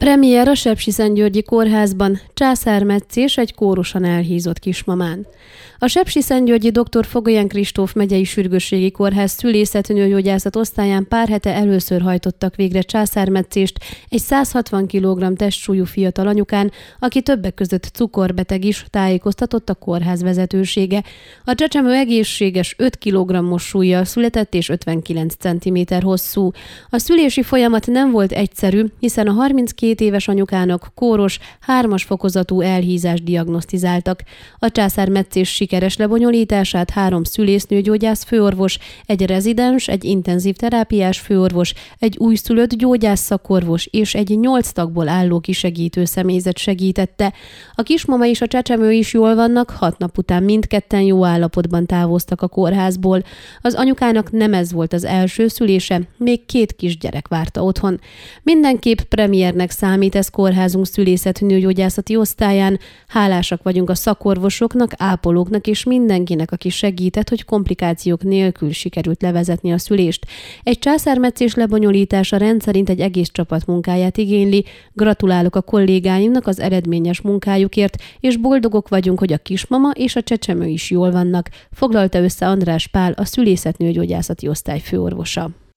Premier a Sepsi-Szentgyörgyi kórházban, császármetszés egy kórosan elhízott kismamán. A Sepsi-Szentgyörgyi dr. Fogolyán Kristóf megyei sürgősségi kórház szülészetnőgyógyászat osztályán pár hete először hajtottak végre császármetszést egy 160 kg testsúlyú fiatal anyukán, aki többek között cukorbeteg is, tájékoztatott a kórház vezetősége. A csecsemő egészséges 5 kg súlyjal született és 59 cm hosszú. A szülési folyamat nem volt egyszerű, hiszen a 32 két éves anyukának kóros, hármas fokozatú elhízást diagnosztizáltak. A császármetszés sikeres lebonyolítását három szülésznőgyógyász főorvos, egy rezidens, egy intenzív terápiás főorvos, egy újszülött gyógyász szakorvos és egy nyolc tagból álló kisegítő személyzet segítette. A kismama és a csecsemő is jól vannak, hat nap után mindketten jó állapotban távoztak a kórházból. Az anyukának nem ez volt az első szülése, még két kisgyerek várta otthon. Mindenképp premiernek számít ez kórházunk szülészet nőgyógyászati osztályán. Hálásak vagyunk a szakorvosoknak, ápolóknak és mindenkinek, aki segített, hogy komplikációk nélkül sikerült levezetni a szülést. Egy császármetszés lebonyolítása rendszerint egy egész csapat munkáját igényli. Gratulálok a kollégáimnak az eredményes munkájukért, és boldogok vagyunk, hogy a kismama és a csecsemő is jól vannak, foglalta össze András Pál, a szülészetnőgyógyászati osztály főorvosa.